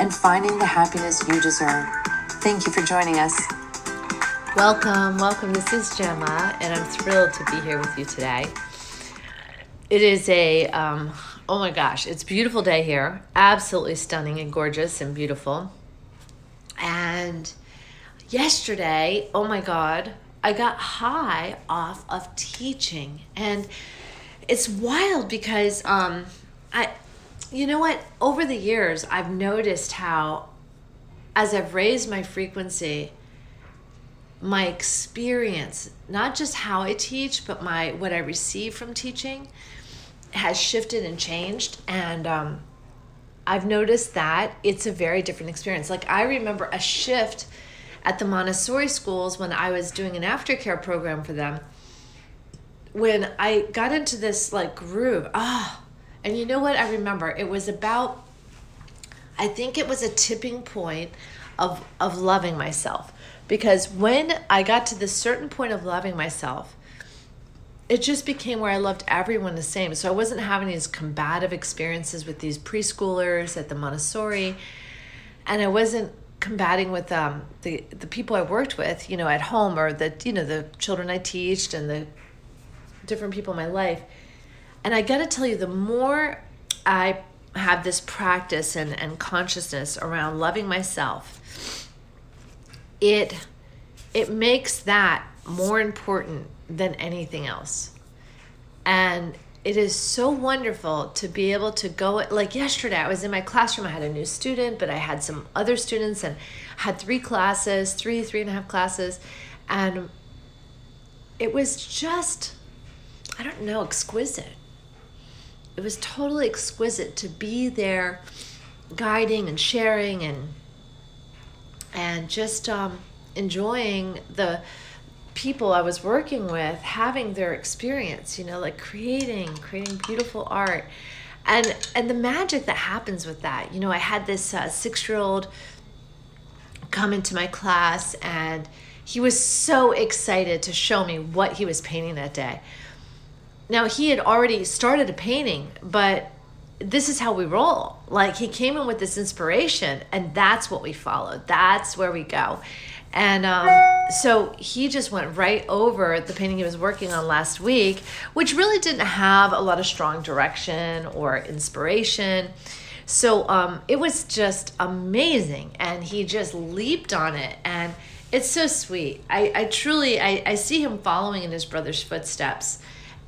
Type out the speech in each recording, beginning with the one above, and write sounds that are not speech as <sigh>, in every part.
and finding the happiness you deserve. Thank you for joining us. Welcome, welcome. This is Gemma, and I'm thrilled to be here with you today. It is a, um, oh my gosh, it's beautiful day here. Absolutely stunning and gorgeous and beautiful. And yesterday, oh my God, I got high off of teaching. And it's wild because um, I, you know what? Over the years, I've noticed how, as I've raised my frequency, my experience, not just how I teach, but my what I receive from teaching, has shifted and changed. And um, I've noticed that it's a very different experience. Like I remember a shift at the Montessori schools when I was doing an aftercare program for them. When I got into this like groove, ah, oh, and you know what I remember? It was about, I think it was a tipping point of of loving myself because when I got to this certain point of loving myself, it just became where I loved everyone the same. So I wasn't having these combative experiences with these preschoolers at the Montessori, and I wasn't combating with um, the the people I worked with, you know, at home or the you know the children I teached and the different people in my life. And I got to tell you, the more I have this practice and, and consciousness around loving myself, it it makes that more important than anything else. And it is so wonderful to be able to go like yesterday i was in my classroom i had a new student but i had some other students and had three classes three three and a half classes and it was just i don't know exquisite it was totally exquisite to be there guiding and sharing and and just um, enjoying the people I was working with having their experience, you know, like creating, creating beautiful art. And and the magic that happens with that. You know, I had this uh, 6-year-old come into my class and he was so excited to show me what he was painting that day. Now, he had already started a painting, but this is how we roll. Like he came in with this inspiration, and that's what we follow. That's where we go. And um, so he just went right over the painting he was working on last week, which really didn't have a lot of strong direction or inspiration. So um, it was just amazing. And he just leaped on it. And it's so sweet. I, I truly, I, I see him following in his brother's footsteps.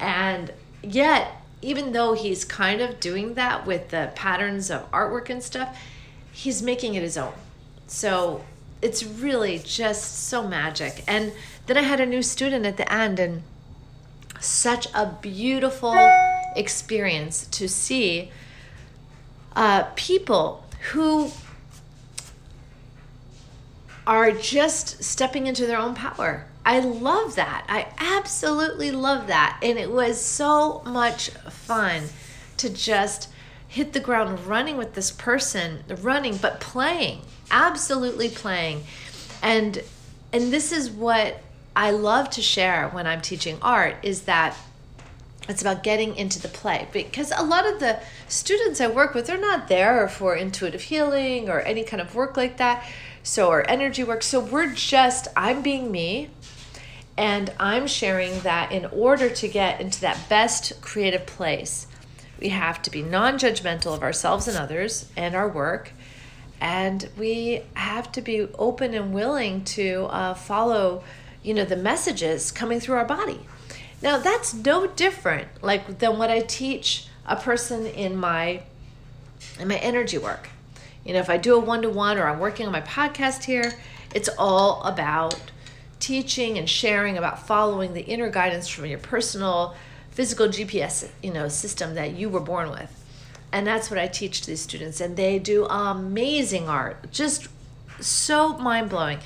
And yet, even though he's kind of doing that with the patterns of artwork and stuff, he's making it his own. So it's really just so magic. And then I had a new student at the end, and such a beautiful experience to see uh, people who are just stepping into their own power. I love that. I absolutely love that. And it was so much fun to just hit the ground running with this person, running, but playing absolutely playing. And and this is what I love to share when I'm teaching art is that it's about getting into the play because a lot of the students I work with they're not there for intuitive healing or any kind of work like that. So or energy work. So we're just I'm being me and I'm sharing that in order to get into that best creative place, we have to be non-judgmental of ourselves and others and our work. And we have to be open and willing to uh, follow you know the messages coming through our body. Now that's no different like than what i teach a person in my in my energy work. You know if i do a one-to-one or i'm working on my podcast here it's all about teaching and sharing about following the inner guidance from your personal physical gps you know system that you were born with and that's what I teach to these students. And they do amazing art, just so mind blowing.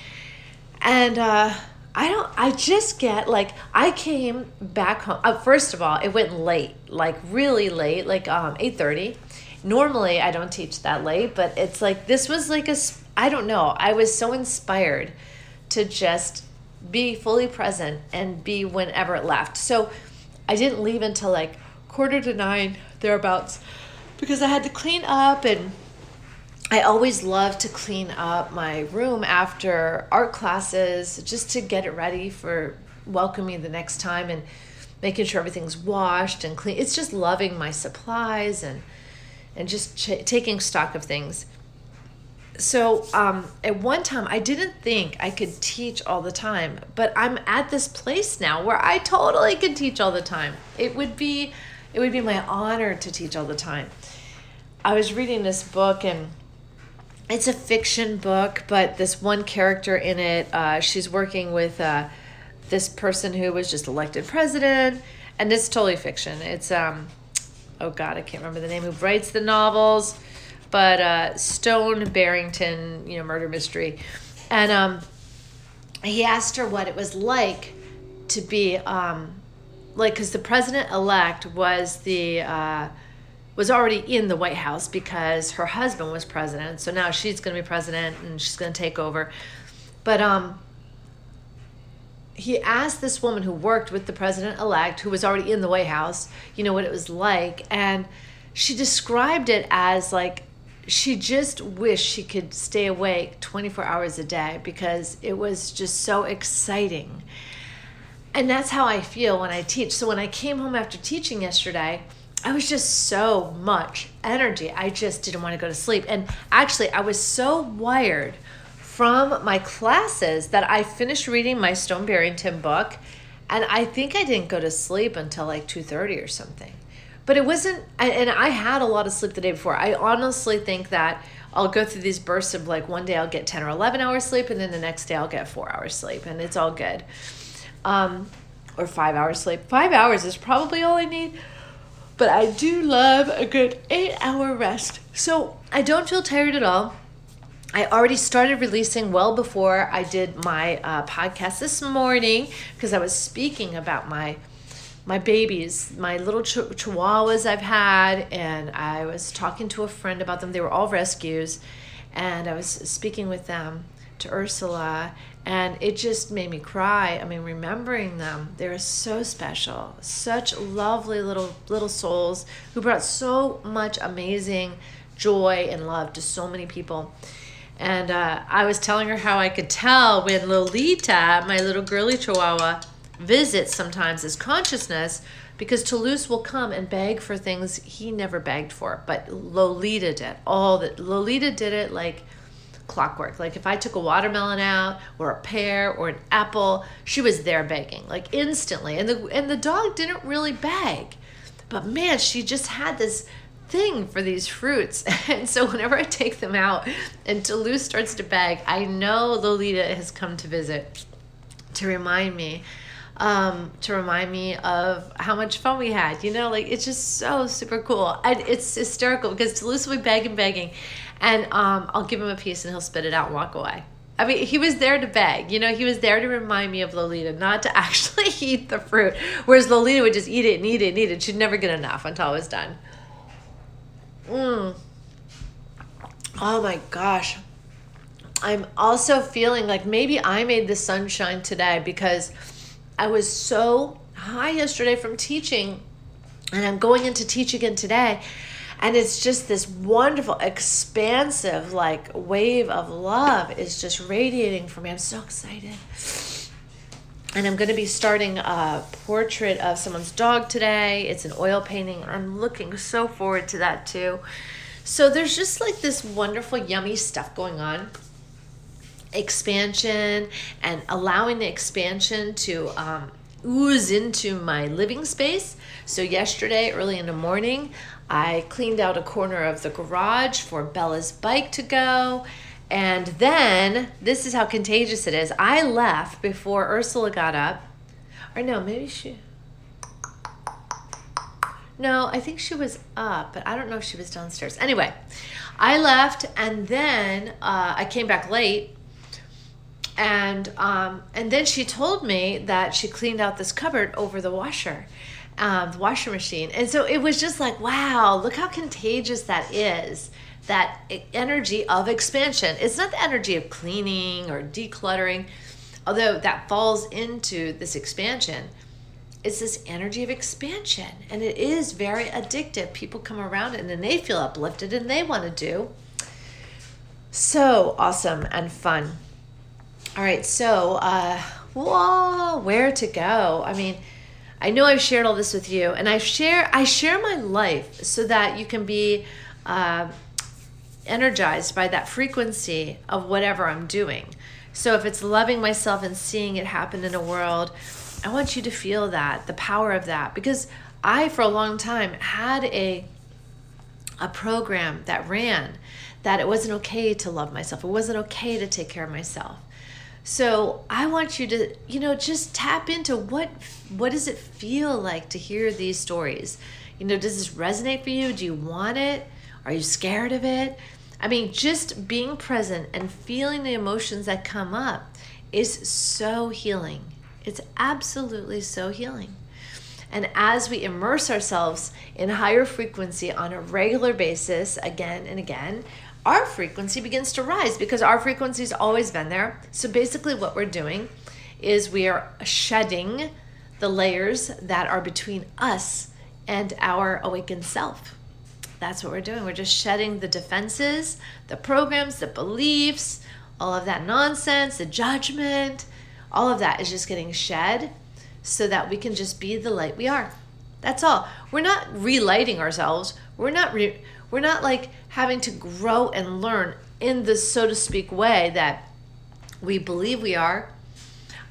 And uh, I don't, I just get like, I came back home. Uh, first of all, it went late, like really late, like um, 8.30. Normally, I don't teach that late, but it's like, this was like a, I don't know, I was so inspired to just be fully present and be whenever it left. So I didn't leave until like quarter to nine, thereabouts, because I had to clean up and I always love to clean up my room after art classes just to get it ready for welcoming the next time and making sure everything's washed and clean. It's just loving my supplies and and just ch- taking stock of things. So um, at one time, I didn't think I could teach all the time, but I'm at this place now where I totally could teach all the time. It would be, it would be my honor to teach all the time. I was reading this book and it's a fiction book, but this one character in it, uh, she's working with uh, this person who was just elected president, and it's totally fiction. It's um, oh god, I can't remember the name. Who writes the novels? But uh, Stone Barrington, you know, murder mystery, and um, he asked her what it was like to be um, like because the president elect was the uh, was already in the White House because her husband was president. So now she's going to be president and she's going to take over. But um, he asked this woman who worked with the president elect, who was already in the White House, you know, what it was like. And she described it as like she just wished she could stay awake 24 hours a day because it was just so exciting. And that's how I feel when I teach. So when I came home after teaching yesterday, I was just so much energy. I just didn't want to go to sleep. And actually, I was so wired from my classes that I finished reading my Stone Barrington book and I think I didn't go to sleep until like 2:30 or something. But it wasn't and I had a lot of sleep the day before. I honestly think that I'll go through these bursts of like one day I'll get 10 or 11 hours sleep and then the next day I'll get 4 hours sleep and it's all good. Um or 5 hours sleep. 5 hours is probably all I need but I do love a good eight hour rest. So I don't feel tired at all. I already started releasing well before I did my uh, podcast this morning because I was speaking about my my babies, my little ch- chihuahuas I've had, and I was talking to a friend about them. They were all rescues, and I was speaking with them to Ursula, and it just made me cry. I mean, remembering them, they're so special, such lovely little little souls who brought so much amazing joy and love to so many people. And uh, I was telling her how I could tell when Lolita, my little girly chihuahua, visits sometimes is consciousness because Toulouse will come and beg for things he never begged for, but Lolita did. All that Lolita did it like clockwork. Like if I took a watermelon out or a pear or an apple, she was there begging like instantly. And the and the dog didn't really beg. But man, she just had this thing for these fruits. <laughs> And so whenever I take them out and Toulouse starts to beg, I know Lolita has come to visit to remind me um, to remind me of how much fun we had. You know, like it's just so super cool. And it's hysterical because Toulouse will be begging, begging and um, I'll give him a piece and he'll spit it out and walk away. I mean, he was there to beg. You know, he was there to remind me of Lolita, not to <laughs> actually eat the fruit. Whereas Lolita would just eat it and eat it and eat it. She'd never get enough until it was done. Mm. Oh my gosh. I'm also feeling like maybe I made the sunshine today because I was so high yesterday from teaching and I'm going into teach again today and it's just this wonderful expansive like wave of love is just radiating from me. I'm so excited. And i'm going to be starting a portrait of someone's dog today. It's an oil painting. I'm looking so forward to that too. So there's just like this wonderful yummy stuff going on expansion and allowing the expansion to um, ooze into my living space so yesterday early in the morning I cleaned out a corner of the garage for Bella's bike to go. And then, this is how contagious it is. I left before Ursula got up. Or no, maybe she. No, I think she was up, but I don't know if she was downstairs. Anyway, I left and then uh, I came back late. And um, and then she told me that she cleaned out this cupboard over the washer, um, the washer machine. And so it was just like, wow, look how contagious that is. That energy of expansion. It's not the energy of cleaning or decluttering, although that falls into this expansion it's this energy of expansion and it is very addictive people come around it and they feel uplifted and they want to do so awesome and fun all right so uh whoa where to go i mean i know i've shared all this with you and i share i share my life so that you can be uh, energized by that frequency of whatever i'm doing so if it's loving myself and seeing it happen in a world I want you to feel that, the power of that, because I, for a long time, had a a program that ran that it wasn't okay to love myself. It wasn't okay to take care of myself. So I want you to, you know, just tap into what what does it feel like to hear these stories? You know, does this resonate for you? Do you want it? Are you scared of it? I mean, just being present and feeling the emotions that come up is so healing. It's absolutely so healing. And as we immerse ourselves in higher frequency on a regular basis, again and again, our frequency begins to rise because our frequency's always been there. So basically, what we're doing is we are shedding the layers that are between us and our awakened self. That's what we're doing. We're just shedding the defenses, the programs, the beliefs, all of that nonsense, the judgment, all of that is just getting shed so that we can just be the light we are. That's all. We're not relighting ourselves. We're not re- we're not like having to grow and learn in this so to speak way that we believe we are.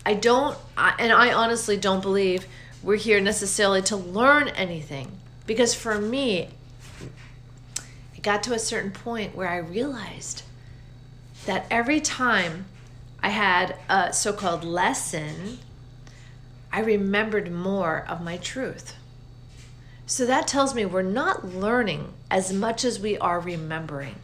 I don't I, and I honestly don't believe we're here necessarily to learn anything because for me it got to a certain point where I realized that every time I had a so called lesson, I remembered more of my truth. So that tells me we're not learning as much as we are remembering.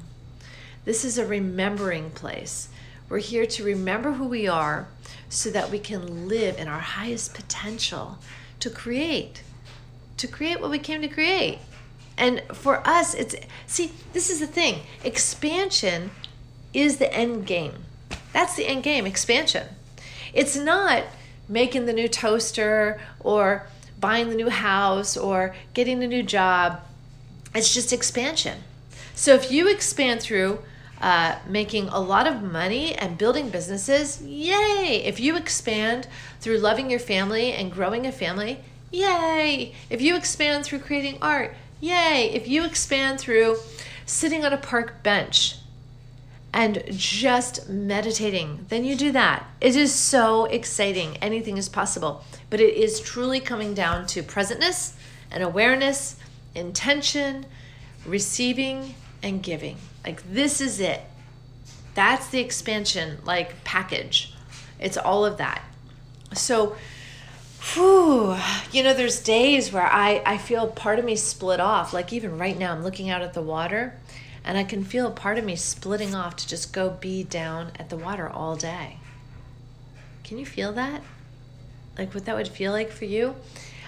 This is a remembering place. We're here to remember who we are so that we can live in our highest potential to create, to create what we came to create. And for us, it's see, this is the thing expansion is the end game. That's the end game expansion. It's not making the new toaster or buying the new house or getting a new job. It's just expansion. So if you expand through uh, making a lot of money and building businesses, yay! If you expand through loving your family and growing a family, yay! If you expand through creating art, yay! If you expand through sitting on a park bench and just meditating, then you do that. It is so exciting. Anything is possible. But it is truly coming down to presentness and awareness, intention, receiving, and giving. Like, this is it. That's the expansion, like, package. It's all of that. So, whew, you know, there's days where I, I feel part of me split off. Like, even right now, I'm looking out at the water and I can feel a part of me splitting off to just go be down at the water all day. Can you feel that? Like what that would feel like for you?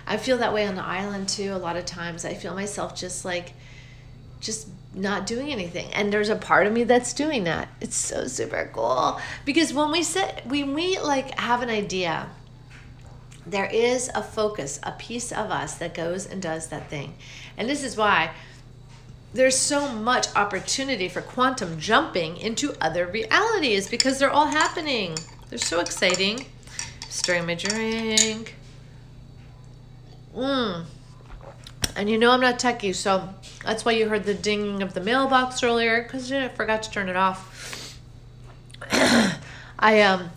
I feel that way on the island too. A lot of times I feel myself just like, just not doing anything. And there's a part of me that's doing that. It's so super cool. Because when we sit, when we like have an idea, there is a focus, a piece of us that goes and does that thing. And this is why there's so much opportunity for quantum jumping into other realities because they're all happening. They're so exciting. Stirring my drink. Mmm. And you know I'm not techie, so that's why you heard the dinging of the mailbox earlier because I forgot to turn it off. <coughs> I um,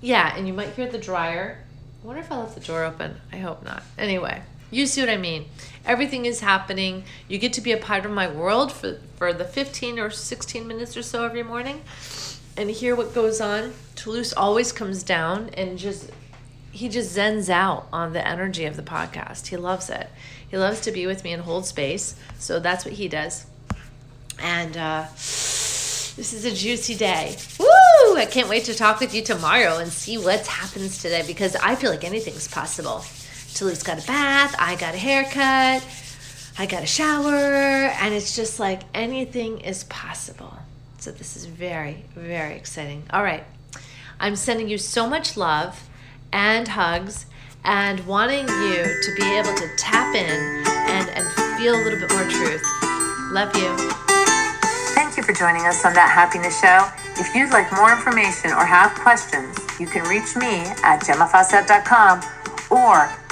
yeah, and you might hear the dryer. I wonder if I left the door open. I hope not. Anyway, you see what I mean. Everything is happening. You get to be a part of my world for, for the 15 or 16 minutes or so every morning and hear what goes on. Toulouse always comes down and just he just zens out on the energy of the podcast. He loves it. He loves to be with me and hold space. So that's what he does. And uh, this is a juicy day. Woo! I can't wait to talk with you tomorrow and see what happens today because I feel like anything's possible. Tali's got a bath, I got a haircut, I got a shower, and it's just like anything is possible. So this is very, very exciting. All right. I'm sending you so much love and hugs and wanting you to be able to tap in and, and feel a little bit more truth. Love you. Thank you for joining us on That Happiness Show. If you'd like more information or have questions, you can reach me at gemmafawcett.com or